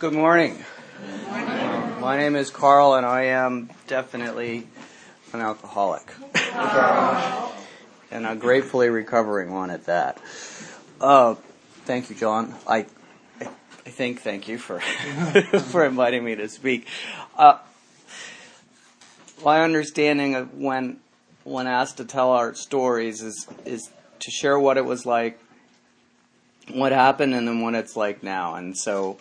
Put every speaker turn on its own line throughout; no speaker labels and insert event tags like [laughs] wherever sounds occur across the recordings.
Good morning. Uh, my name is Carl, and I am definitely an alcoholic. and a gratefully recovering one at that. Uh, thank you, John. I, I, I think thank you for [laughs] for inviting me to speak. Uh, my understanding of when when asked to tell our stories is is to share what it was like, what happened, and then what it's like now. And so,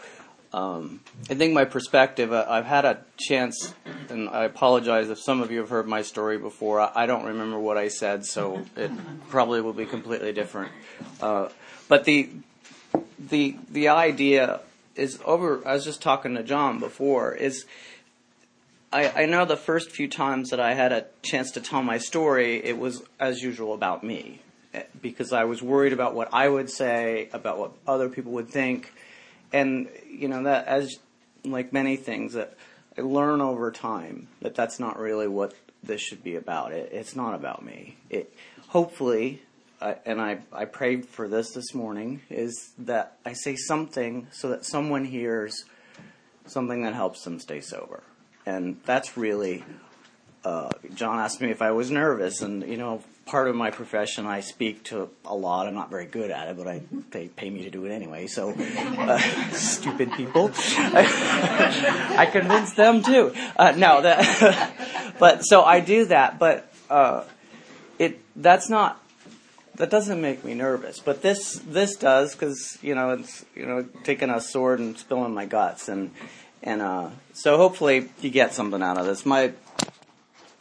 um, I think my perspective. Uh, I've had a chance, and I apologize if some of you have heard my story before. I, I don't remember what I said, so it probably will be completely different. Uh, but the the the idea is over. I was just talking to John before. Is I, I know the first few times that I had a chance to tell my story, it was as usual about me eh, because I was worried about what I would say, about what other people would think, and you know that as like many things that I learn over time that that's not really what this should be about. It, it's not about me. It hopefully, uh, and I I prayed for this this morning is that I say something so that someone hears something that helps them stay sober and that's really. Uh, John asked me if I was nervous, and you know, part of my profession, I speak to a lot. I'm not very good at it, but I they pay me to do it anyway. So, uh, [laughs] stupid people, [laughs] I convince them too. Uh, no, that, [laughs] but so I do that, but uh, it that's not that doesn't make me nervous. But this this does because you know it's you know taking a sword and spilling my guts and and uh, so hopefully you get something out of this. My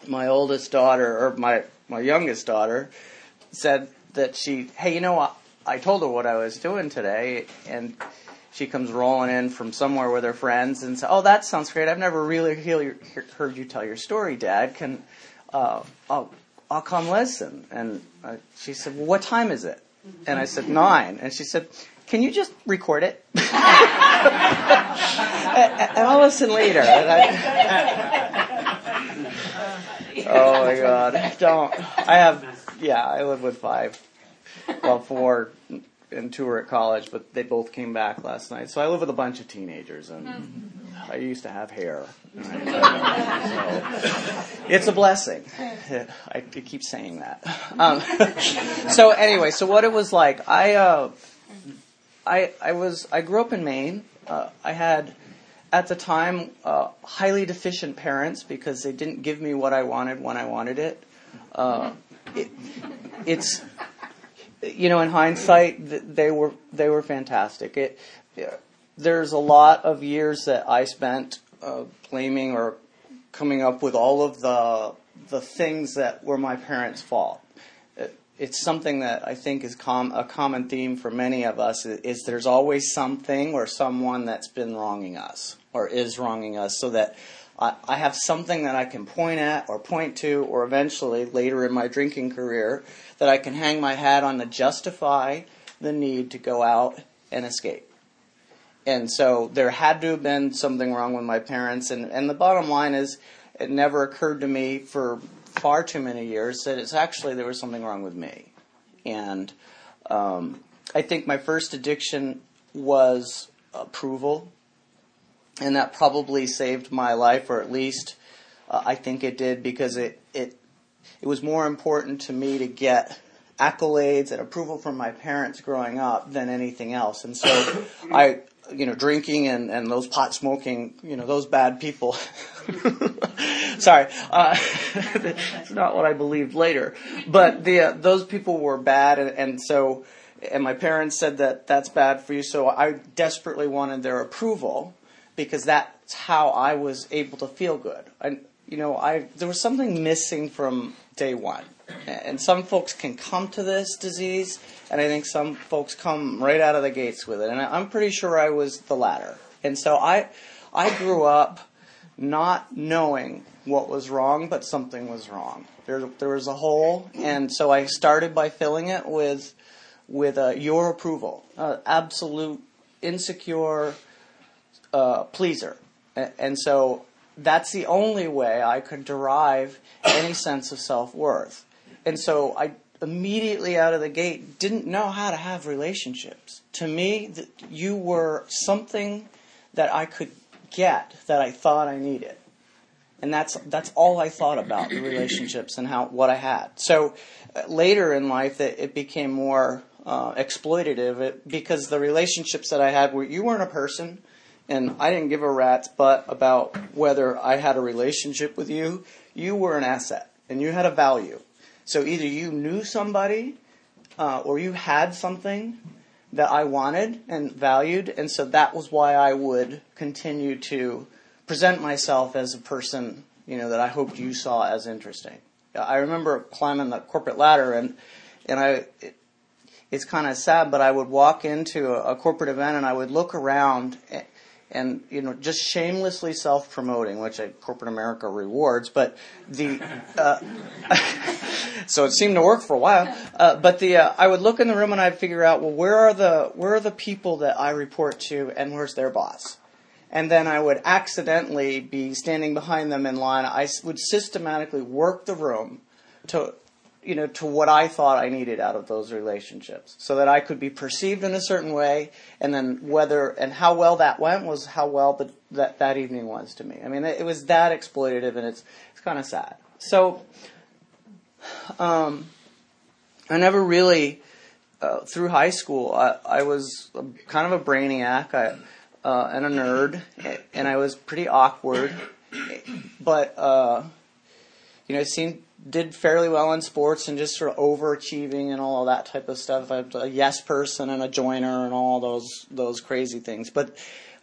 my oldest daughter or my my youngest daughter said that she, hey, you know what? I told her what I was doing today, and she comes rolling in from somewhere with her friends and said, "Oh, that sounds great. I've never really heard you tell your story, Dad. Can uh, I'll I'll come listen." And uh, she said, "Well, what time is it?" And I said nine, and she said, "Can you just record it?" [laughs] and I'll listen later. Oh [laughs] my god, don't. I have, yeah, I live with five. Well, four and two are at college, but they both came back last night. So I live with a bunch of teenagers, and I used to have hair. So it's a blessing. I keep saying that. Um, [laughs] so anyway, so what it was like, I, uh, I, I was, I grew up in Maine. Uh, I had at the time, uh, highly deficient parents because they didn't give me what I wanted when I wanted it. Uh, it it's you know, in hindsight, they were they were fantastic. It there's a lot of years that I spent uh, blaming or coming up with all of the the things that were my parents' fault it's something that I think is com- a common theme for many of us is, is there's always something or someone that's been wronging us or is wronging us so that I, I have something that I can point at or point to or eventually later in my drinking career that I can hang my hat on to justify the need to go out and escape. And so there had to have been something wrong with my parents and, and the bottom line is it never occurred to me for far too many years that it's actually there was something wrong with me. And um, I think my first addiction was approval, and that probably saved my life, or at least uh, I think it did because it it it was more important to me to get accolades and approval from my parents growing up than anything else. And so [coughs] I you know, drinking and, and those pot smoking, you know, those bad people. [laughs] Sorry, uh, it's [laughs] not what I believed later. But the uh, those people were bad, and, and so, and my parents said that that's bad for you. So I desperately wanted their approval because that's how I was able to feel good. And you know, I there was something missing from day one. And some folks can come to this disease, and I think some folks come right out of the gates with it. And I'm pretty sure I was the latter. And so I, I grew up not knowing what was wrong, but something was wrong. There, there was a hole, and so I started by filling it with, with uh, your approval, uh, absolute insecure uh, pleaser. And so that's the only way I could derive any sense of self worth. And so I immediately out of the gate didn't know how to have relationships. To me, you were something that I could get that I thought I needed. And that's that's all I thought about the relationships and how what I had. So uh, later in life, it, it became more uh, exploitative it, because the relationships that I had were you weren't a person, and I didn't give a rat's butt about whether I had a relationship with you. You were an asset, and you had a value. So either you knew somebody, uh, or you had something that I wanted and valued, and so that was why I would continue to present myself as a person, you know, that I hoped you saw as interesting. I remember climbing the corporate ladder, and and I, it, it's kind of sad, but I would walk into a, a corporate event and I would look around. And, you know just shamelessly self-promoting, which corporate America rewards. But the uh, [laughs] so it seemed to work for a while. Uh, but the uh, I would look in the room and I'd figure out well where are the where are the people that I report to and where's their boss. And then I would accidentally be standing behind them in line. I would systematically work the room to you know, to what I thought I needed out of those relationships so that I could be perceived in a certain way and then whether and how well that went was how well the, that, that evening was to me. I mean, it, it was that exploitative and it's, it's kind of sad. So, um, I never really, uh, through high school, I, I was kind of a brainiac I, uh, and a nerd and I was pretty awkward, but, uh, you know, it seemed did fairly well in sports and just sort of overachieving and all that type of stuff. I'm a yes person and a joiner and all those those crazy things. But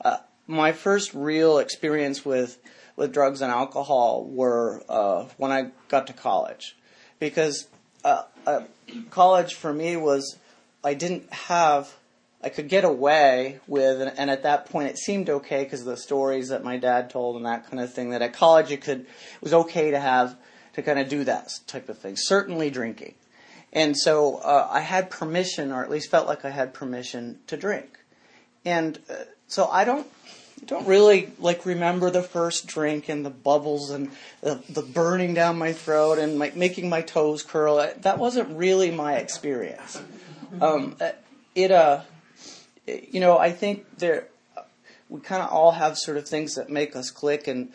uh, my first real experience with with drugs and alcohol were uh, when I got to college, because uh, uh college for me was I didn't have I could get away with, and, and, at that point it seemed okay because of the stories that my dad told and that kind of thing. That at college it could it was okay to have to kind of do that type of thing. Certainly drinking. And so uh, I had permission, or at least felt like I had permission to drink. And uh, so I don't don't really like remember the first drink and the bubbles and the, the burning down my throat and my, making my toes curl. That wasn't really my experience. Um, it uh, you know, I think there we kind of all have sort of things that make us click and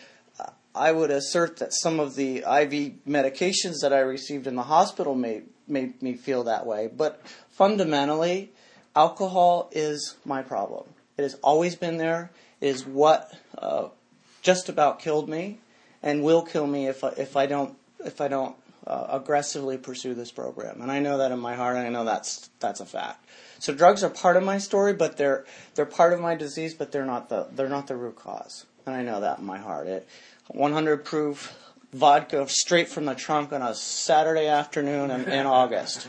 I would assert that some of the IV medications that I received in the hospital made, made me feel that way. But fundamentally, alcohol is my problem. It has always been there. It is what uh, just about killed me and will kill me if I, if I don't if I don't uh, aggressively pursue this program. And I know that in my heart, and I know that's that's a fact. So drugs are part of my story, but they're they're part of my disease, but they're not the they're not the root cause. And I know that in my heart. It 100 proof vodka straight from the trunk on a Saturday afternoon in, in August.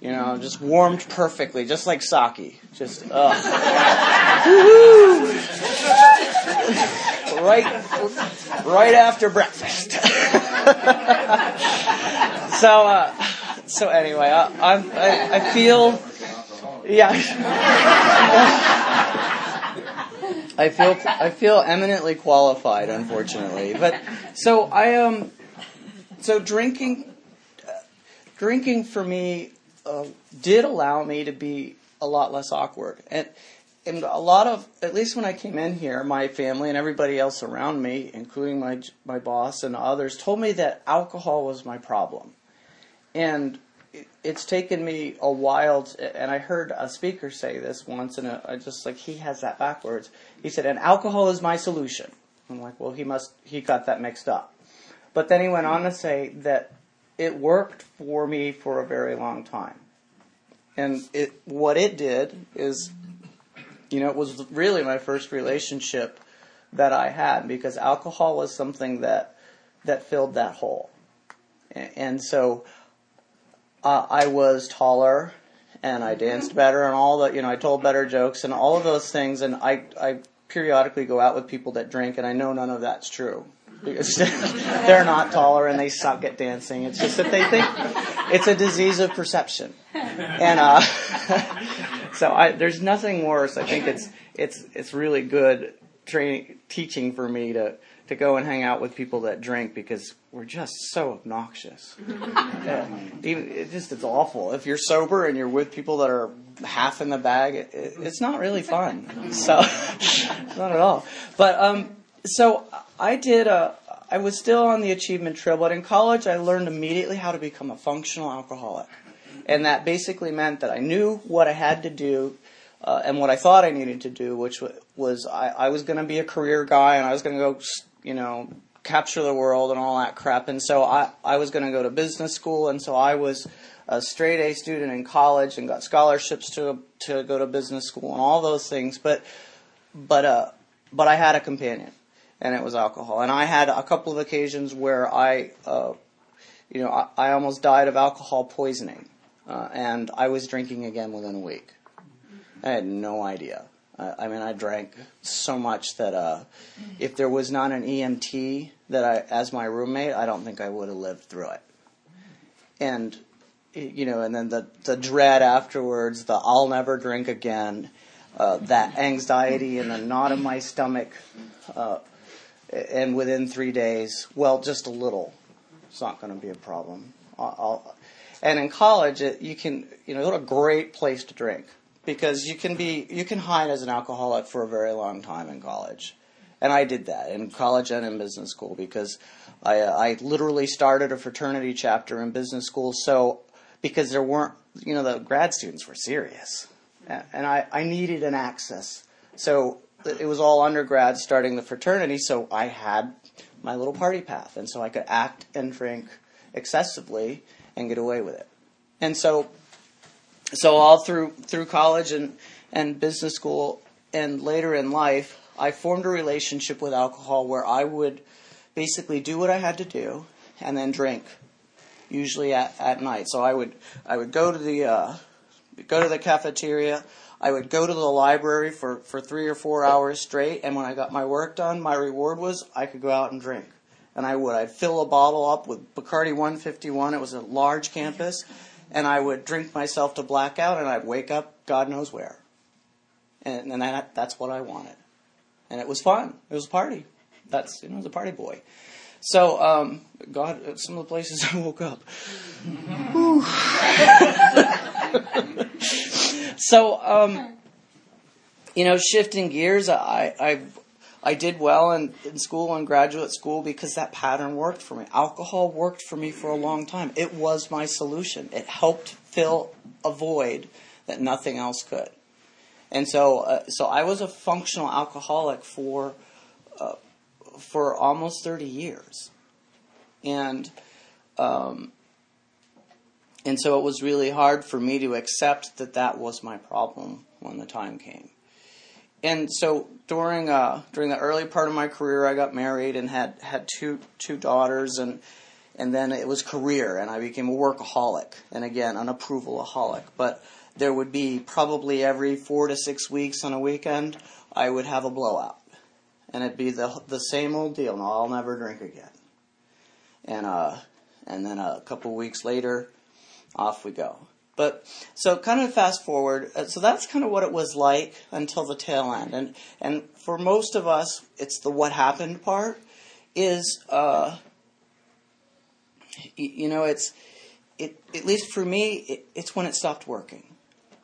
You know, just warmed perfectly, just like sake. Just, ugh. [laughs] right, right after breakfast. [laughs] so, uh, so anyway, I, I, I feel, yeah. [laughs] I feel I feel eminently qualified, unfortunately. But so I um, so drinking, uh, drinking for me uh, did allow me to be a lot less awkward, and and a lot of at least when I came in here, my family and everybody else around me, including my my boss and others, told me that alcohol was my problem, and it's taken me a while, to, and I heard a speaker say this once, and I just like he has that backwards. He said, "And alcohol is my solution." I'm like, well, he must he got that mixed up. But then he went on to say that it worked for me for a very long time, and it what it did is, you know, it was really my first relationship that I had because alcohol was something that that filled that hole, and so uh, I was taller and I danced better and all the, you know, I told better jokes and all of those things. And I, I periodically go out with people that drink and I know none of that's true. Because [laughs] they're not taller and they suck at dancing. It's just that they think it's a disease of perception. And, uh, [laughs] so I, there's nothing worse. I think it's, it's, it's really good training, teaching for me to, to go and hang out with people that drink because we're just so obnoxious. [laughs] yeah. Even it just it's awful. If you're sober and you're with people that are half in the bag, it, it, it's not really fun. [laughs] So [laughs] not at all. But um, so I did a. I was still on the achievement trail, but in college I learned immediately how to become a functional alcoholic. And that basically meant that I knew what I had to do uh, and what I thought I needed to do, which was I, I was going to be a career guy and I was going to go, you know, capture the world and all that crap. And so I, I was going to go to business school, and so I was a straight A student in college and got scholarships to to go to business school and all those things. But but uh, but I had a companion, and it was alcohol. And I had a couple of occasions where I, uh, you know, I, I almost died of alcohol poisoning, uh, and I was drinking again within a week. I had no idea. I mean, I drank so much that uh, if there was not an EMT that I, as my roommate, I don't think I would have lived through it. And you know, and then the the dread afterwards, the I'll never drink again, uh, that anxiety and the knot in my stomach, uh, and within three days, well, just a little, it's not going to be a problem. I'll, and in college, it, you can, you know, what a great place to drink because you can be you can hide as an alcoholic for a very long time in college, and I did that in college and in business school because I I literally started a fraternity chapter in business school. So because there weren't you know the grad students were serious, and I I needed an access. So it was all undergrad starting the fraternity so I had my little party path. And so I could act and drink excessively and get away with it, and so so all through through college and and business school and later in life, I formed a relationship with alcohol where I would basically do what I had to do and then drink, usually at, at night. So I would I would go to the uh, go to the cafeteria. I would go to the library for, for three or four hours straight, and when I got my work done, my reward was I could go out and drink. And I would. I'd fill a bottle up with Bacardi 151. It was a large campus and I would drink myself to blackout, and I'd wake up God knows where. And, and that, that's what I wanted. And it was fun. It was a party. That's, you know, I was a party boy. So, um, God, some of the places [laughs] I woke up. [laughs] so, um, you know, shifting gears, I, I I did well in, in school and graduate school because that pattern worked for me. Alcohol worked for me for a long time. It was my solution. It helped fill a void that nothing else could. And so, uh, so I was a functional alcoholic for uh, for almost thirty years, and um, and so it was really hard for me to accept that that was my problem when the time came and so during uh, during the early part of my career, I got married and had had two two daughters, and and then it was career, and I became a workaholic, and again an approvalaholic. But there would be probably every four to six weeks on a weekend, I would have a blowout, and it'd be the the same old deal. No, I'll never drink again. And uh, and then a couple weeks later, off we go. But so kind of fast forward, uh, so that's kind of what it was like until the tail end, and and for most of us, it's the what happened part. Is uh, you know, it's it at least for me, it, it's when it stopped working,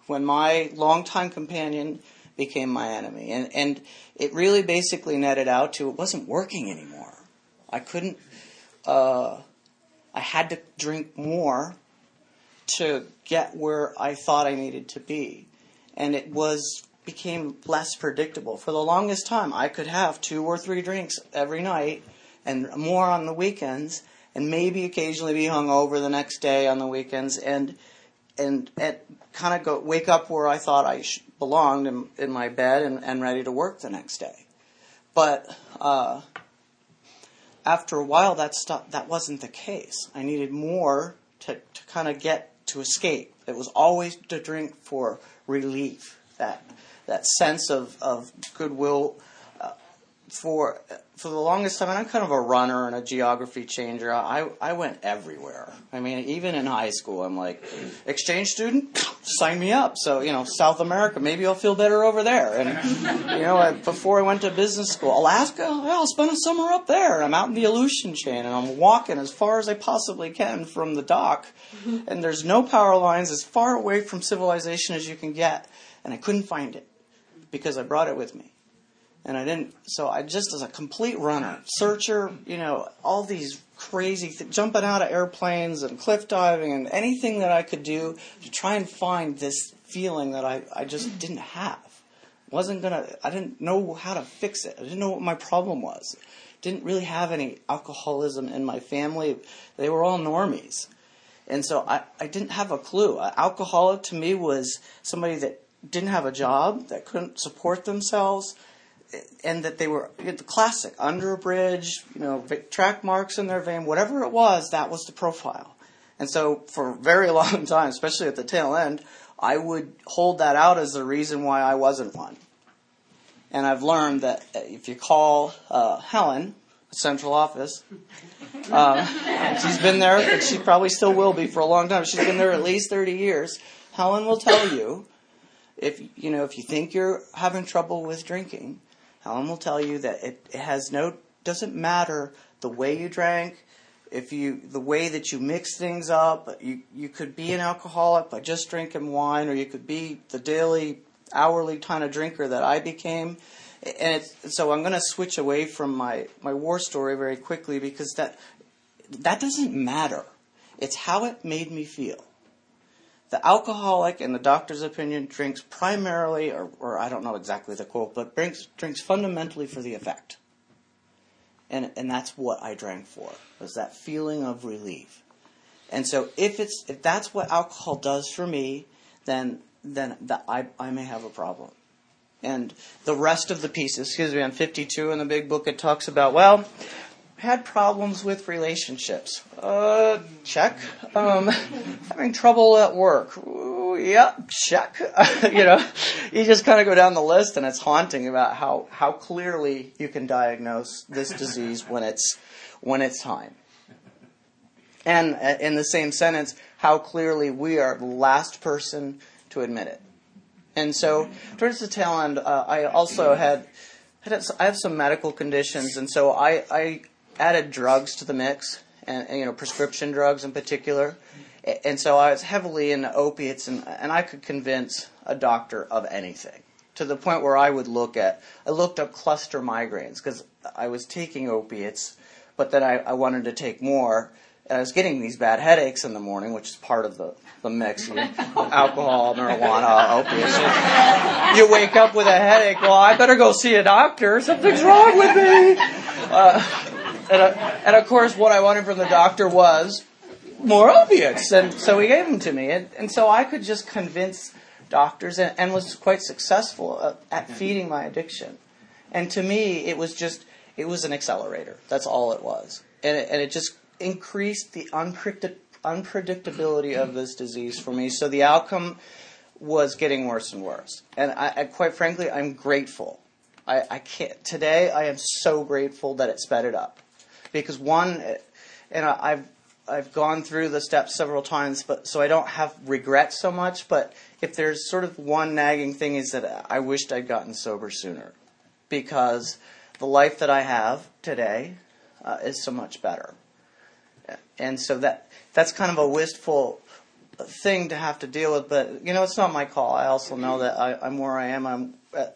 when my longtime companion became my enemy, and and it really basically netted out to it wasn't working anymore. I couldn't. Uh, I had to drink more to get where I thought I needed to be. And it was became less predictable. For the longest time, I could have two or three drinks every night and more on the weekends and maybe occasionally be hung over the next day on the weekends and and, and kind of go wake up where I thought I sh- belonged in, in my bed and, and ready to work the next day. But uh, after a while, that stuff that wasn't the case. I needed more to, to kind of get to escape. It was always to drink for relief. That that sense of of goodwill for for the longest time, and I'm kind of a runner and a geography changer. I I went everywhere. I mean, even in high school, I'm like, exchange student, [coughs] sign me up. So you know, South America, maybe I'll feel better over there. And you know, I, before I went to business school, Alaska, well, I'll spend a summer up there. I'm out in the Aleutian chain, and I'm walking as far as I possibly can from the dock. And there's no power lines, as far away from civilization as you can get. And I couldn't find it because I brought it with me and I didn't. So I just as a complete runner, searcher, you know, all these crazy th- jumping out of airplanes and cliff diving and anything that I could do to try and find this feeling that I, I just didn't have. wasn't gonna. I didn't know how to fix it. I didn't know what my problem was. Didn't really have any alcoholism in my family. They were all normies. And so I, I didn't have a clue. An alcoholic to me was somebody that didn't have a job, that couldn't support themselves, and that they were the classic under a bridge, you know, track marks in their vein, whatever it was, that was the profile. And so for a very [laughs] long time, especially at the tail end, I would hold that out as the reason why I wasn't one. And I've learned that if you call uh, Helen, central office, uh, [laughs] she's been there, and she probably still will be for a long time. She's been there at least 30 years. Helen will tell you if you know if you think you're having trouble with drinking, Helen will tell you that it, it has no doesn't matter the way you drank, if you the way that you mix things up. You you could be an alcoholic by just drinking wine, or you could be the daily, hourly kind of drinker that I became. And so I'm going to switch away from my, my war story very quickly because that that doesn't matter. It's how it made me feel. The alcoholic, in the doctor's opinion, drinks primarily, or, or I don't know exactly the quote, but drinks, drinks fundamentally for the effect. And, and that's what I drank for, was that feeling of relief. And so if it's if that's what alcohol does for me, then then that I, I may have a problem. And the rest of the pieces, excuse me, I'm 52 in the big book, it talks about, well, had problems with relationships. Uh, check. Um, [laughs] having trouble at work. Ooh, yep, check. [laughs] you know, you just kind of go down the list, and it's haunting about how how clearly you can diagnose this disease when it's when it's time. And uh, in the same sentence, how clearly we are the last person to admit it. And so, towards the tail end, uh, I also had. I have some medical conditions, and so I, I added drugs to the mix, and, and, you know prescription drugs in particular. And so I was heavily into opiates, and, and I could convince a doctor of anything to the point where I would look at. I looked up cluster migraines because I was taking opiates, but then I, I wanted to take more. And I was getting these bad headaches in the morning, which is part of the, the mix. Know, alcohol, marijuana, opiates. You, you, wake up with a headache. Well, I better go see a doctor. Something's wrong with me. Uh, and, uh, and of course, what I wanted from the doctor was more opiates. And so he gave them to me. And, and so I could just convince doctors and, and was quite successful at, feeding my addiction. And to me, it was just, it was an accelerator. That's all it was. And it, and it just increased the unpredictability of this disease for me. So the outcome was getting worse and worse. And I, I quite frankly, I'm grateful. I, I can't, today I am so grateful that it sped it up because one, and I've I've gone through the steps several times, but so I don't have regret so much. But if there's sort of one nagging thing is that I wished I'd gotten sober sooner, because the life that I have today uh, is so much better, and so that that's kind of a wistful thing to have to deal with. But you know, it's not my call. I also know that I, am where I am. I'm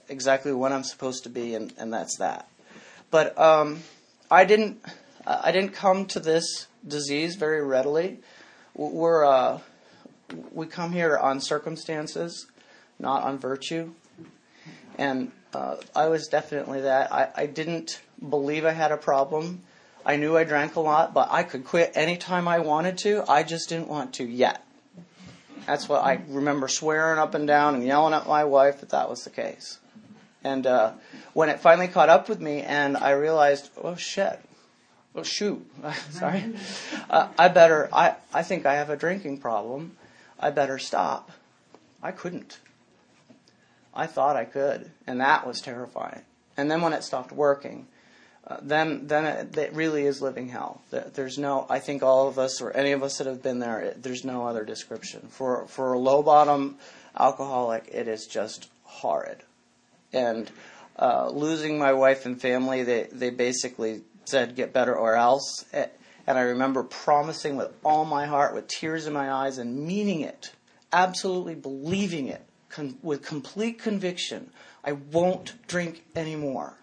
exactly when I'm supposed to be, and, and that's that. But um, I didn't. I didn't come to this disease very readily. We're uh, we come here on circumstances, not on virtue, and uh, I was definitely that. I, I didn't believe I had a problem. I knew I drank a lot, but I could quit anytime I wanted to. I just didn't want to yet. That's what I remember swearing up and down and yelling at my wife that that was the case. And uh, when it finally caught up with me, and I realized, oh shit, oh shoot, [laughs] sorry, uh, I better. I I think I have a drinking problem. I better stop. I couldn't. I thought I could, and that was terrifying. And then when it stopped working, uh, then then it, it, really is living hell. There's no, I think all of us or any of us that have been there, it, there's no other description. For for a low bottom alcoholic, it is just horrid. And uh, losing my wife and family, they they basically said get better or else. And I remember promising with all my heart, with tears in my eyes, and meaning it, absolutely believing it, con- with complete conviction, I won't drink anymore.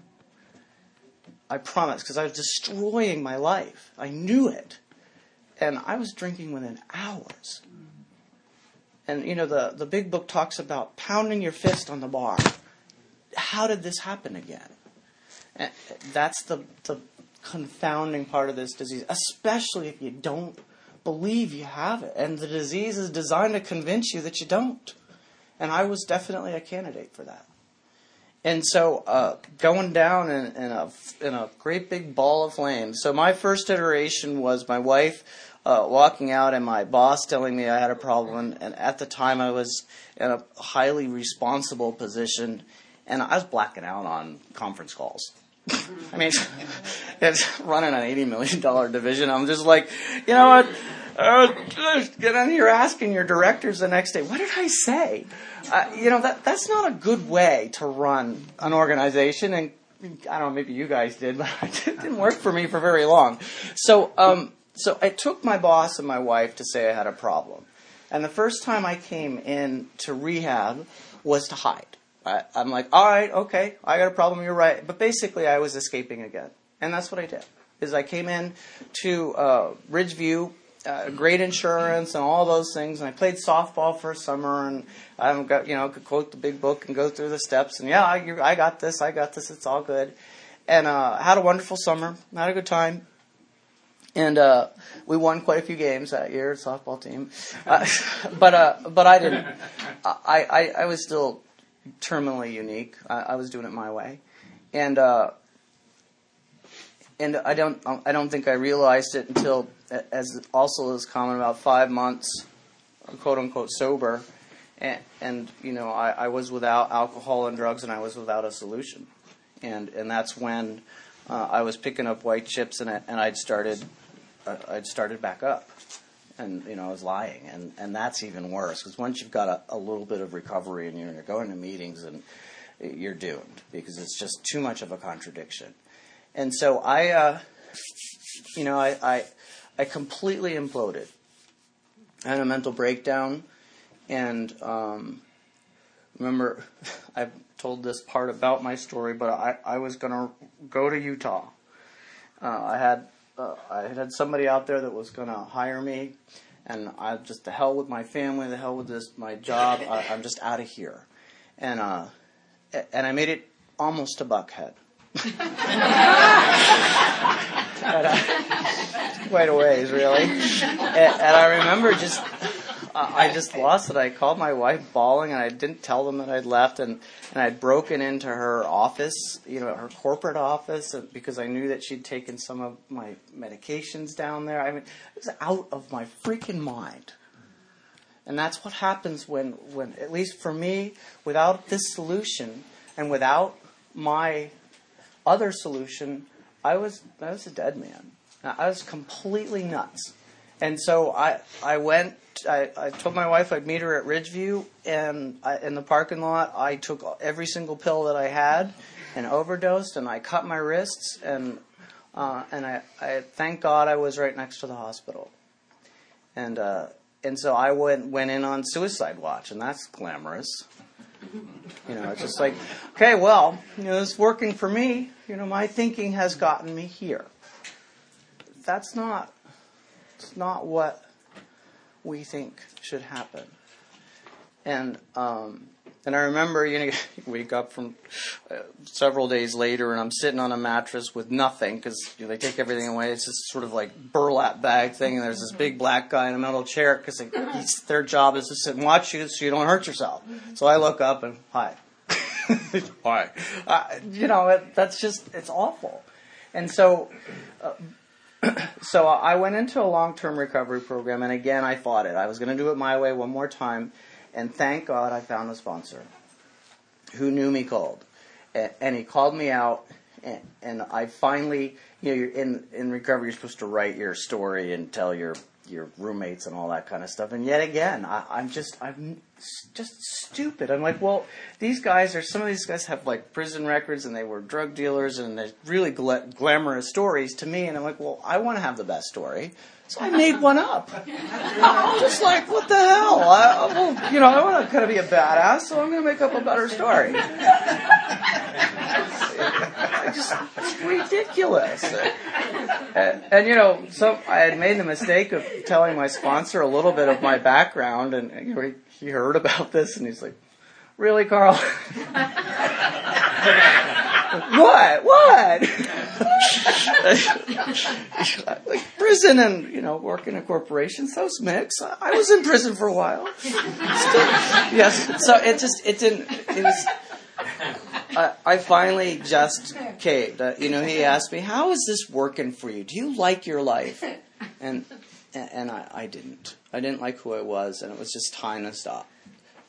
I promise, because I was destroying my life. I knew it. And I was drinking within hours. And, you know, the, the big book talks about pounding your fist on the bar. How did this happen again? And that's the, the confounding part of this disease, especially if you don't believe you have it. And the disease is designed to convince you that you don't. And I was definitely a candidate for that. And so, uh, going down in, in, a in a great big ball of flames. So my first iteration was my wife uh, walking out and my boss telling me I had a problem. And at the time, I was in a highly responsible position, and I was blacking out on conference calls. I mean, [laughs] it's running an eighty million dollar division. I'm just like, you know what? Uh, get on here asking your directors the next day, what did I say? Uh, you know that that's not a good way to run an organization, and I don't know, maybe you guys did, but [laughs] it didn't work for me for very long. So, um, so I took my boss and my wife to say I had a problem, and the first time I came in to rehab was to hide. I, am like, all right, okay, I got a problem. You're right. But basically, I was escaping again, and that's what I did. Is I came in to uh, Ridgeview, uh, great insurance and all those things, and I played softball for a summer, and I got you know could quote the big book and go through the steps, and yeah, I, I got this, I got this, it's all good, and uh, had a wonderful summer, had a good time. And uh, we won quite a few games that year, softball team. Uh, [laughs] but uh, but I didn't. I, I, I was still terminally unique. I, I was doing it my way, and uh, and I don't I don't think I realized it until as also is common about five months, quote unquote sober, and, and you know I, I was without alcohol and drugs and I was without a solution, and and that's when uh, I was picking up white chips and and I'd started uh, I'd started back up and you know I was lying, and and that's even worse because once you've got a, a, little bit of recovery and you're going to meetings and you're doomed because it's just too much of a contradiction. And so I, uh, you know, I, I I completely imploded. I had a mental breakdown, and um, remember, [laughs] I've told this part about my story, but I, I was going to go to Utah. Uh, I had uh, I had somebody out there that was going to hire me, and I just the hell with my family, the hell with this my job. I, am just out of here, and uh, and I made it almost to Buckhead. [laughs] quite a ways, really. And, and I remember just I just lost it. I called my wife bawling, and I didn't tell them that I'd left, and, and I'd broken into her office, you know, her corporate office, because I knew that she'd taken some of my medications down there. I mean, it was out of my freaking mind. And that's what happens when, when, at least for me, without this solution and without my other solution, I was I was a dead man. I was completely nuts. And so I I went. I, I told my wife I'd meet her at Ridgeview, and I, in the parking lot, I took every single pill that I had, and overdosed, and I cut my wrists, and uh, and I, I thank God I was right next to the hospital, and uh, and so I went went in on suicide watch, and that's glamorous. You know, it's just like, okay, well, you know, it's working for me. You know, my thinking has gotten me here. That's not it's not what we think should happen. And um, and I remember, you know, [laughs] wake up from uh, several days later, and I'm sitting on a mattress with nothing because you know, they take everything away. It's this sort of like burlap bag thing, and there's this big black guy in a metal chair because their job is to sit and watch you so you don't hurt yourself. So I look up and hi, hi. [laughs] Uh, you know, it, that's just it's awful. And so, uh, [coughs] so I went into a long term recovery program, and again, I fought it. I was going to do it my way one more time, and thank God I found a sponsor who knew me cold. and, he called me out, and, and I finally, you know, you're in in recovery, you're supposed to write your story and tell your your roommates and all that kind of stuff. And yet again, I, I'm just I'm just stupid. I'm like, well, these guys are some of these guys have like prison records and they were drug dealers and they're really gla- glamorous stories to me. And I'm like, well, I want to have the best story. So I made one up. I'm [laughs] just like, what the hell? I, well, you know, I want to kind of be a badass, so I'm going to make up a better story. [laughs] I just, it's ridiculous. And, and, you know, so I had made the mistake of telling my sponsor a little bit of my background, and he, he heard about this, and he's like, "Really, Carl? [laughs] what? What? [laughs] like prison and you know work in a corporation. Those mix. I was in prison for a while. Still, [laughs] yes. So it just it didn't. It was. I, I finally [laughs] just caved. Uh, you know, he asked me, "How is this working for you? Do you like your life?" [laughs] And and I, I didn't. I didn't like who I was, and it was just time to stop.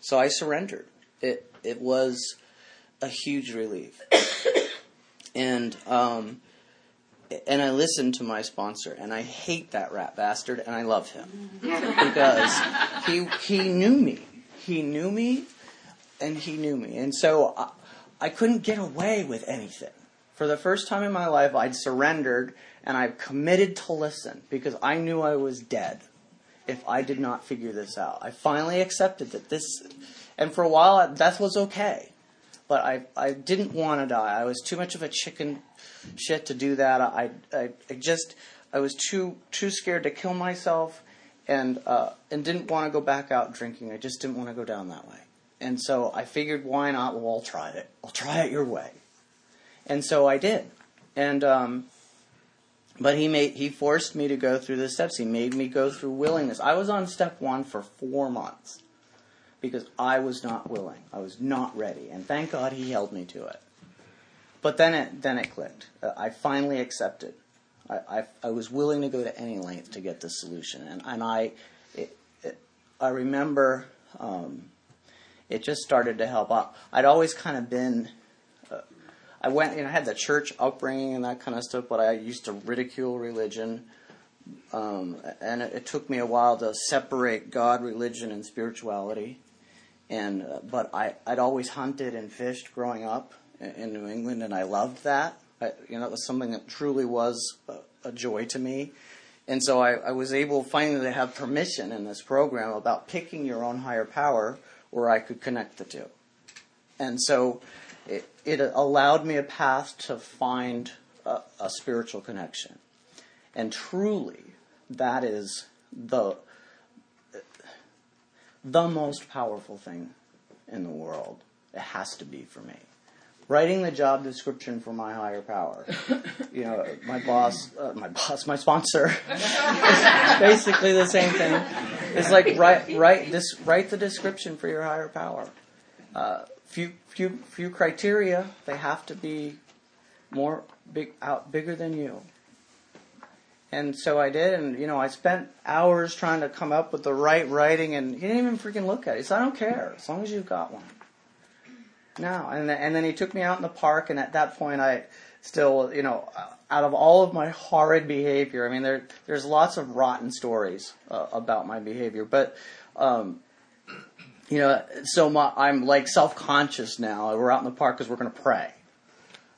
So I surrendered. It it was a huge relief. [coughs] and um, and I listened to my sponsor, and I hate that rat bastard, and I love him [laughs] because he he knew me, he knew me, and he knew me, and so I, couldn't get away with anything. For the first time in my life, I'd surrendered, and I committed to listen because I knew I was dead if I did not figure this out. I finally accepted that this, and for a while, death was okay but I I didn't want to die. I was too much of a chicken shit to do that. I I, I just I was too too scared to kill myself, and uh, and didn't want to go back out drinking. I just didn't want to go down that way. And so I figured, why not? Well, I'll try it. I'll try it your way. And so I did. And um, but he made he forced me to go through the steps. He made me go through willingness. I was on step one for four months because I was not willing. I was not ready. And thank God he held me to it. But then it, then it clicked. Uh, I finally accepted. I, I, I, was willing to go to any length to get the solution. And, and I, it, it, I remember um, it just started to help out. I'd always kind of been, uh, I went, you know, I had the church upbringing and that kind of stuff, but I used to ridicule religion. Um, and it, it, took me a while to separate God, religion, and spirituality and uh, but I I'd always hunted and fished growing up in, in New England, and I loved that. I, you know, it was something that truly was a, a joy to me. And so I, I, was able finally to have permission in this program about picking your own higher power where I could connect the two. And so it, it allowed me a path to find a, a spiritual connection. And truly, that is the the most powerful thing in the world. It has to be for me. Writing the job description for my higher power. [laughs] You know, my boss, uh, my boss, my sponsor, [laughs] it's basically the same thing. It's like write, write this, write the description for your higher power. Uh, few, few, few criteria. They have to be more big, out bigger than you. And so I did, and you know, I spent hours trying to come up with the right writing, and he didn't even freaking look at it. He said, "I don't care, as long as you've got one." No, and then, and then he took me out in the park, and at that point, I still, you know, out of all of my horrid behavior, I mean, there there's lots of rotten stories uh, about my behavior, but. Um, you know, so my, I'm like self conscious now. We're out in the park because we're going to pray.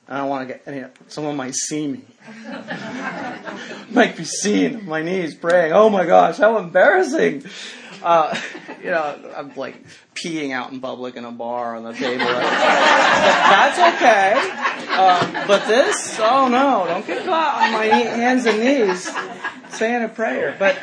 And I don't want to get, know, someone might see me. [laughs] might be seen on my knees praying. Oh my gosh, how embarrassing. Uh, you know, I'm like peeing out in public in a bar on the table. [laughs] That's okay. Um, but this, oh no, don't get caught on my hands and knees saying a prayer. But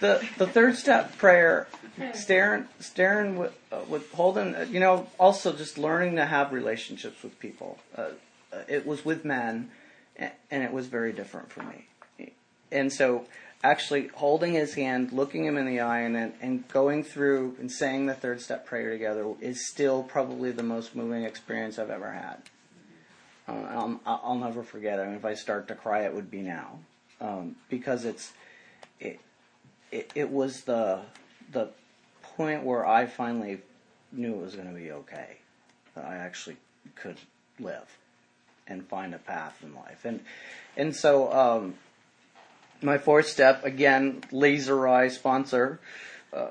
the, the third step prayer staring, staring with, uh, with holding, uh, you know, also just learning to have relationships with people. Uh, uh it was with men, and it was very different for me. And so, actually holding his hand, looking him in the eye, and then, and going through and saying the third step prayer together is still probably the most moving experience I've ever had. Uh, I'll, I'll, never forget it. I mean, if I start to cry, it would be now, um, because it's it, it, it was the the point where I finally knew it was going to be okay. that I actually could live and find a path in life. And and so um, my fourth step again, laser eye sponsor. Uh,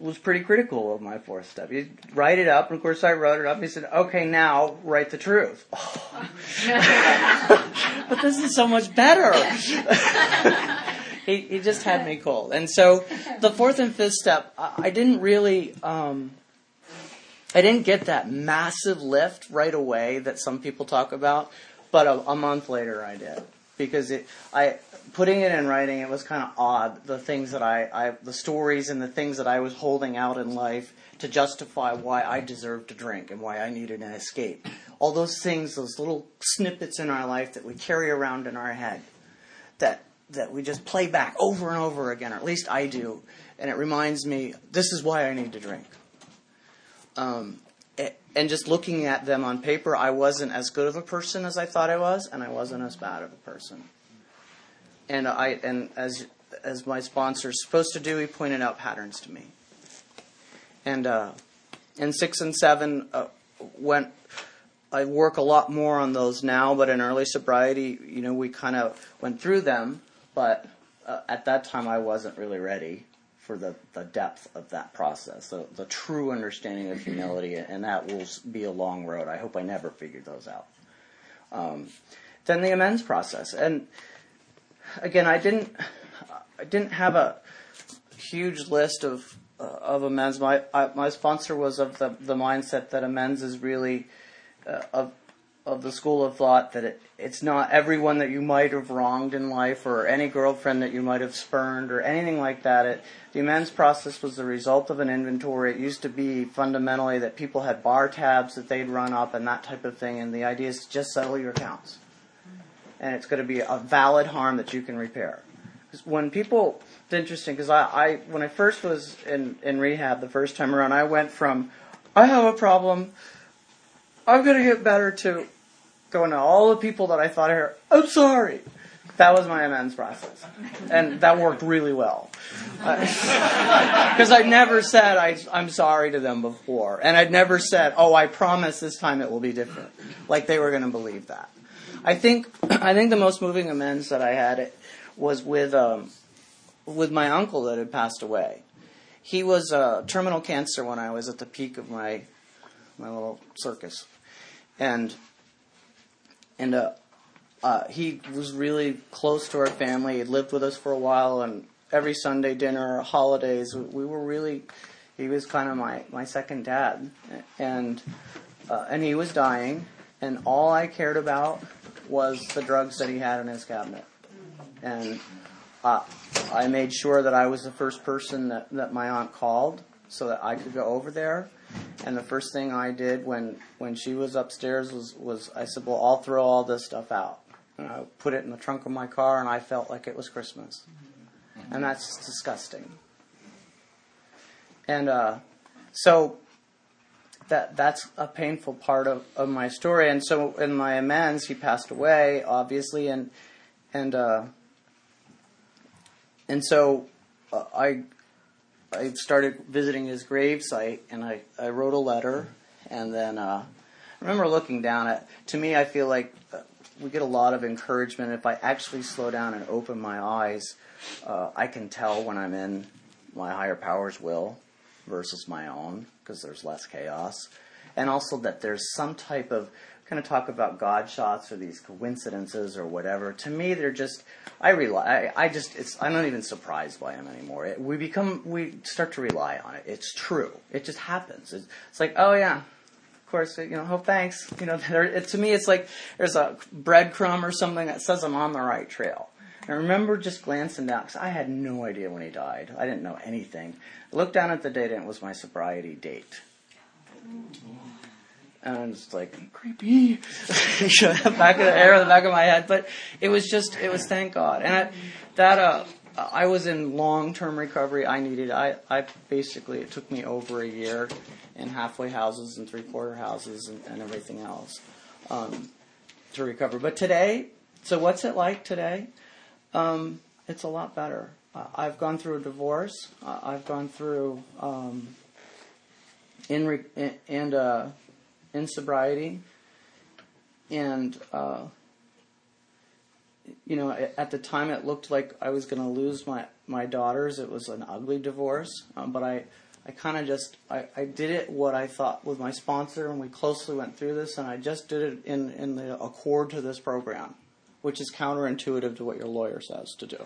was pretty critical of my fourth step. He write it up, and of course I wrote it up. He said, "Okay, now write the truth." Oh. [laughs] but this is so much better. he he just had me cold, and so the fourth and fifth step, I, I didn't really. Um, I didn't get that massive lift right away that some people talk about, but a, a month later I did because it, I putting it in writing, it was kind of odd. The things that I, I, the stories and the things that I was holding out in life to justify why I deserved to drink and why I needed an escape. All those things, those little snippets in our life that we carry around in our head, that that we just play back over and over again, or at least I do, and it reminds me this is why I need to drink. Um, and just looking at them on paper, I wasn't as good of a person as I thought I was, and I wasn't as bad of a person. And I and as as my sponsor is supposed to do, he pointed out patterns to me. And uh, in six and seven, uh, went. I work a lot more on those now, but in early sobriety, you know, we kind of went through them. But uh, at that time, I wasn't really ready for the, the depth of that process, so the true understanding of humility, and that will be a long road. I hope I never figured those out. Um, then the amends process, and again, I didn't, I didn't have a huge list of uh, of amends. My I, my sponsor was of the the mindset that amends is really uh, of of the school of thought that it, it's not everyone that you might have wronged in life or any girlfriend that you might have spurned or anything like that. It, the amends process was the result of an inventory. It used to be fundamentally that people had bar tabs that they'd run up and that type of thing, and the idea is to just settle your accounts. And it's going to be a valid harm that you can repair. When people, it's interesting because I, I, when I first was in, in rehab the first time around, I went from, I have a problem, I'm going to get better to, going to all the people that I thought I heard, I'm sorry. That was my amends process. And that worked really well. Because uh, [laughs] I never said I, I'm sorry to them before. And I'd never said, oh, I promise this time it will be different. Like they were going to believe that. I think, [clears throat] I think the most moving amends that I had was with, um, with my uncle that had passed away. He was uh, terminal cancer when I was at the peak of my, my little circus. And and uh, uh, he was really close to our family. He lived with us for a while, and every Sunday dinner, holidays, we were really. He was kind of my, my second dad, and uh, and he was dying, and all I cared about was the drugs that he had in his cabinet, and uh, I made sure that I was the first person that, that my aunt called so that I could go over there and the first thing I did when, when she was upstairs was, was I said, Well, I'll throw all this stuff out. And I put it in the trunk of my car, and I felt like it was Christmas. And that's disgusting. And uh, so that that's a painful part of, of my story. And so in my amends, he passed away, obviously, and and uh, and so uh, I I started visiting his grave site, and I, I wrote a letter. And then uh, I remember looking down at, to me, I feel like uh, we get a lot of encouragement. If I actually slow down and open my eyes, uh, I can tell when I'm in my higher power's will versus my own because there's less chaos. And also that there's some type of kind of talk about God shots or these coincidences or whatever. To me, they're just I rely. I, I just it's I'm not even surprised by them anymore. It, we become we start to rely on it. It's true. It just happens. It's, it's like oh yeah, of course you know. Oh thanks. You know [laughs] there, it, to me it's like there's a breadcrumb or something that says I'm on the right trail. I remember just glancing down because I had no idea when he died. I didn't know anything. I looked down at the date and it was my sobriety date mm-hmm. And it's like creepy [laughs] back of the air the back of my head but it was just it was thank god and I, that uh I was in long term recovery. I needed I, I basically it took me over a year in halfway houses and three quarter houses and, and everything else um, to recover. But today, so what's it like today? Um, it's a lot better. Uh, I've gone through a divorce. Uh, I've gone through um, in re- and uh, in sobriety, and uh, you know, at the time it looked like I was going to lose my my daughters. It was an ugly divorce, um, but I I kind of just I, I did it what I thought with my sponsor, and we closely went through this, and I just did it in in the accord to this program, which is counterintuitive to what your lawyer says to do.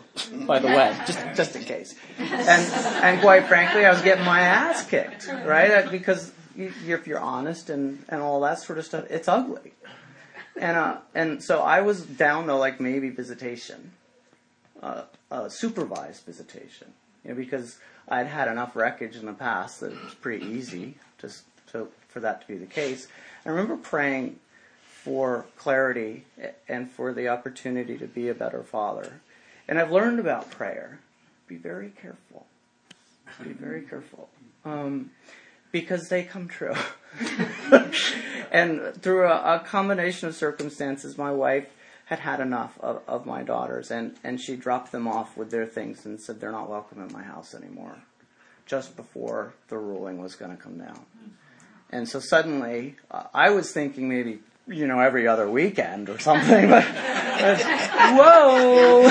by the way, [laughs] just just in case. And and quite frankly, I was getting my ass kicked, right? Because if you're honest and and all that sort of stuff, it's ugly. And uh, and so I was down to like maybe visitation, uh, uh, supervised visitation, you know, because I'd had enough wreckage in the past that it was pretty easy to, to for that to be the case. I remember praying for clarity and for the opportunity to be a better father. And I've learned about prayer. Be very careful. Be very careful. Um, because they come true. [laughs] and through a, a, combination of circumstances, my wife had had enough of, of my daughters, and, and she dropped them off with their things and said they're not welcome in my house anymore, just before the ruling was going to come down. And so suddenly, uh, I was thinking maybe, you know, every other weekend or something, but, [laughs] whoa! [laughs]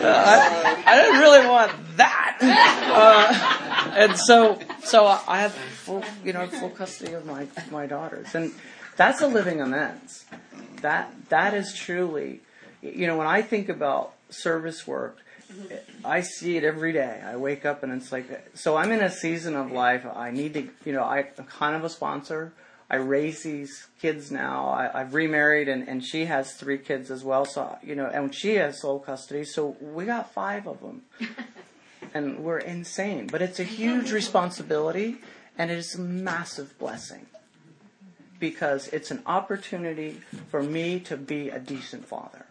I, I, didn't really want that. Uh, and so, so I have full, you know, full custody of my my daughters, and that's a living amends. That that is truly, you know, when I think about service work, I see it every day. I wake up and it's like, so I'm in a season of life. I need to, you know, I, am kind of a sponsor. I raise these kids now. I, have remarried and, and she has three kids as well. So, you know, and she has sole custody. So we got five of them. [laughs] and we're insane. But it's a huge responsibility and it is a massive blessing because it's an opportunity for me to be a decent father.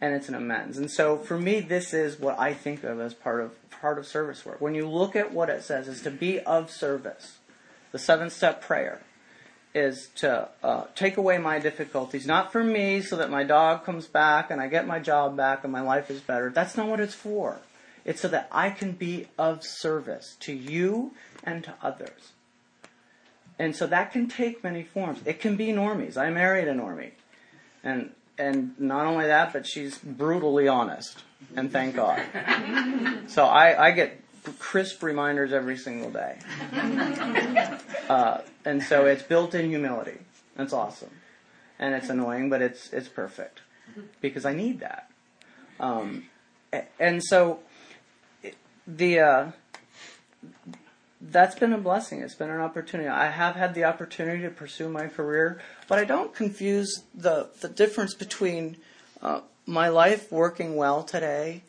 And it's an amends. And so for me, this is what I think of as part of part of service work. When you look at what it says, is to be of service. The seven step prayer is to uh, take away my difficulties, not for me so that my dog comes back and I get my job back and my life is better. That's not what it's for. It's so that I can be of service to you and to others. And so that can take many forms. It can be normies. I married a normie. And and not only that, but she's brutally honest. And thank God. [laughs] So I, I get crisp reminders every single day. [laughs] Uh, and so it's built in humility. That's awesome. And it's annoying, but it's it's perfect. Because I need that. Um, and so the uh, that's been a blessing. It's been an opportunity. I have had the opportunity to pursue my career, but I don't confuse the the difference between uh, my life working well today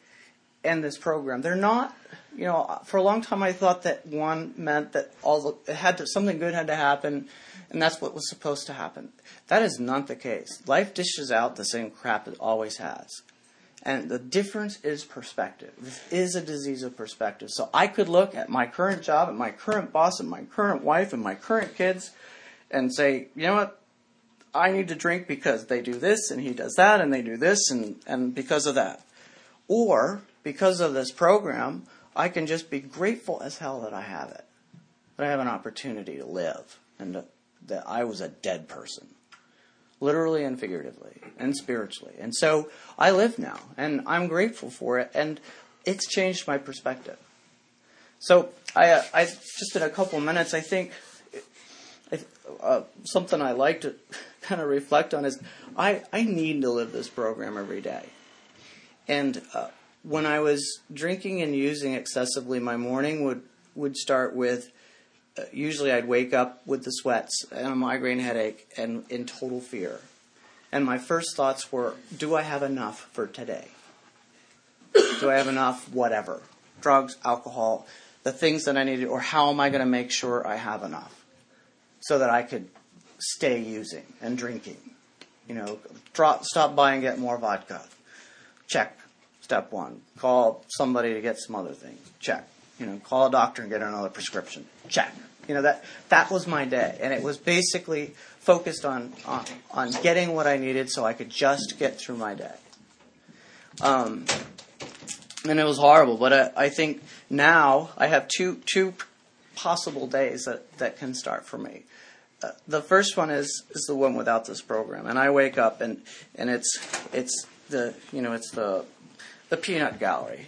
and this program. They're not. You know, for a long time I thought that one meant that all the, it had to, something good had to happen, and that's what was supposed to happen. That is not the case. Life dishes out the same crap it always has. And the difference is perspective. This is a disease of perspective. So I could look at my current job, at my current boss, and my current wife, and my current kids, and say, you know what? I need to drink because they do this, and he does that, and they do this, and, and because of that. Or, because of this program, I can just be grateful as hell that I have it. That I have an opportunity to live, and that I was a dead person literally and figuratively and spiritually. And so I live now, and I'm grateful for it, and it's changed my perspective. So I, uh, I just in a couple minutes, I think uh, something I like to [laughs] kind of reflect on is I, I need to live this program every day. And uh, when I was drinking and using excessively, my morning would, would start with usually I'd wake up with the sweats and a migraine headache and in total fear. And my first thoughts were, do I have enough for today? do I have enough whatever? Drugs, alcohol, the things that I needed, or how am I going to make sure I have enough so that I could stay using and drinking? You know, drop, stop buying, get more vodka. Check. Step one. Call somebody to get some other things. Check. You know, call a doctor and get another prescription. Check. You know that that was my day, and it was basically focused on on, on getting what I needed so I could just get through my day. Um, and it was horrible, but I, I think now I have two two possible days that, that can start for me. uh, the first one is is the one without this program, and I wake up and and it's it's the you know it's the the peanut gallery.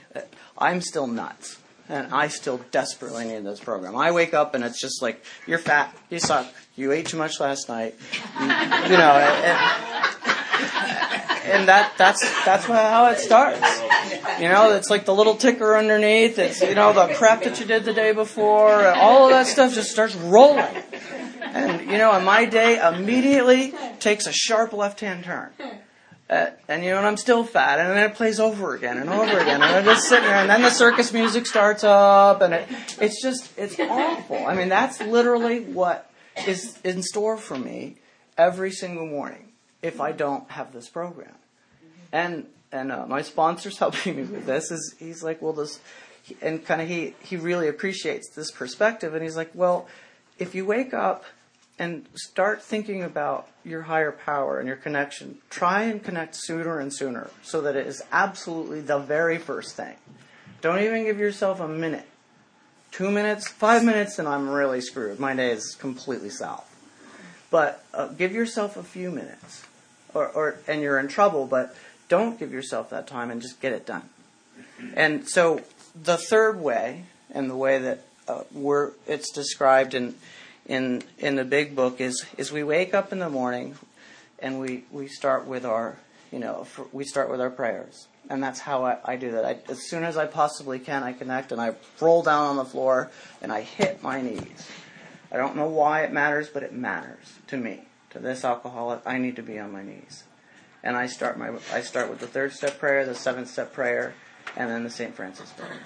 I'm still nuts, and I still desperately need this program. I wake up and it's just like you're fat, you suck, you ate too much last night, you, [laughs] you know, and, and that that's that's how it starts. You know, it's like the little ticker underneath. It's you know the crap that you did the day before. All of that stuff just starts rolling. And, you know, and my day immediately takes a sharp left hand turn. Uh, and, you know, and I'm still fat. And then it plays over again and over again. And I'm just sitting there. And then the circus music starts up. And it, it's just, it's awful. I mean, that's literally what is in store for me every single morning if I don't have this program. And, and uh, my sponsor's [laughs] helping me with this. Is he's like, well, this, and kind of he he really appreciates this perspective, and he's like, well, if you wake up and start thinking about your higher power and your connection. Try and connect sooner and sooner so that it is absolutely the very first thing. Don't even give yourself a minute. Two minutes, five minutes, and I'm really screwed. My day is completely south. But uh, give yourself a few minutes, or, or, and you're in trouble, but don't give yourself that time and just get it done. And so the third way, and the way that uh, we're, it's described in in in the big book is is we wake up in the morning and we we start with our you know for, we start with our prayers. And that's how I, I do that. I, as soon as I possibly can I connect and I roll down on the floor and I hit my knees. I don't know why it matters but it matters to me. To this alcoholic I need to be on my knees. And I start my I start with the third step prayer the seventh step prayer and then the St. Francis prayer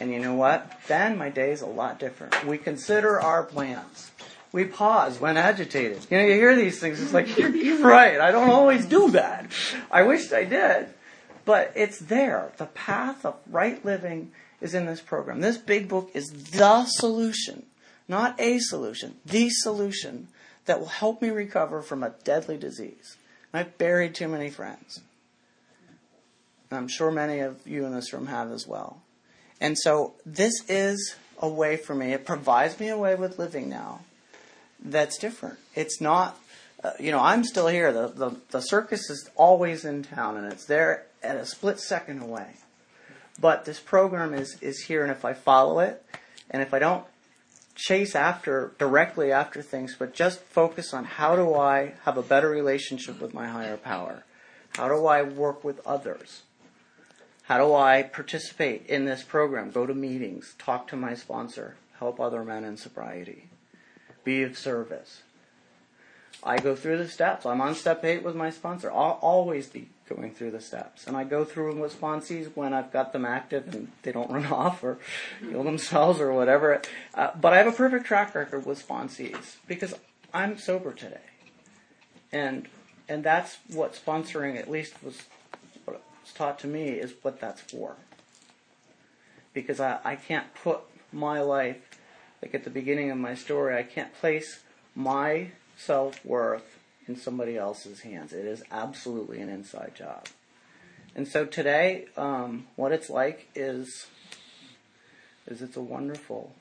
and you know what? Then my day is a lot different. We consider our plans. We pause when agitated. You know, you hear these things, it's like, [laughs] you're, you're right. I don't always do that. I wished I did. But it's there. The path of right living is in this program. This big book is the solution, not a solution, the solution that will help me recover from a deadly disease. I've buried too many friends. And I'm sure many of you in this room have as well. And so this is a way for me, it provides me a way with living now that's different. It's not, uh, you know, I'm still here. The, the, the circus is always in town and it's there at a split second away. But this program is, is here, and if I follow it, and if I don't chase after directly after things, but just focus on how do I have a better relationship with my higher power? How do I work with others? How do I participate in this program? Go to meetings, talk to my sponsor, help other men in sobriety, be of service. I go through the steps. I'm on step eight with my sponsor. I'll always be going through the steps. And I go through them with sponsees when I've got them active and they don't [laughs] run off or kill themselves or whatever. Uh, but I have a perfect track record with sponsees because I'm sober today. And and that's what sponsoring at least was taught to me is what that's for. Because I, I can't put my life, like at the beginning of my story, I can't place my self worth in somebody else's hands. It is absolutely an inside job. And so today, um, what it's like is, is it's a wonderful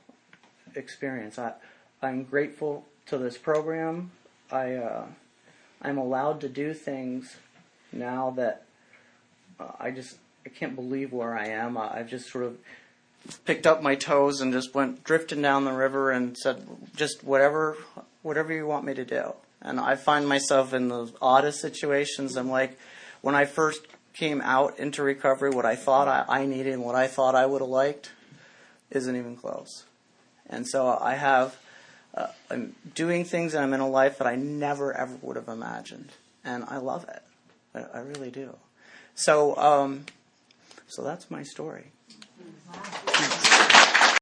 experience. I, I'm grateful to this program. I, uh, I'm allowed to do things now that uh, I just I can't believe where I am. I, I've just sort of picked up my toes and just went drifting down the river and said just whatever whatever you want me to do. And I find myself in the oddest situations. I'm like when I first came out into recovery, what I thought I, I needed and what I thought I would have liked isn't even close. And so I have uh, I'm doing things and I'm in a life that I never ever would have imagined, and I love it. I, I really do. So, um, so that's my story. Wow.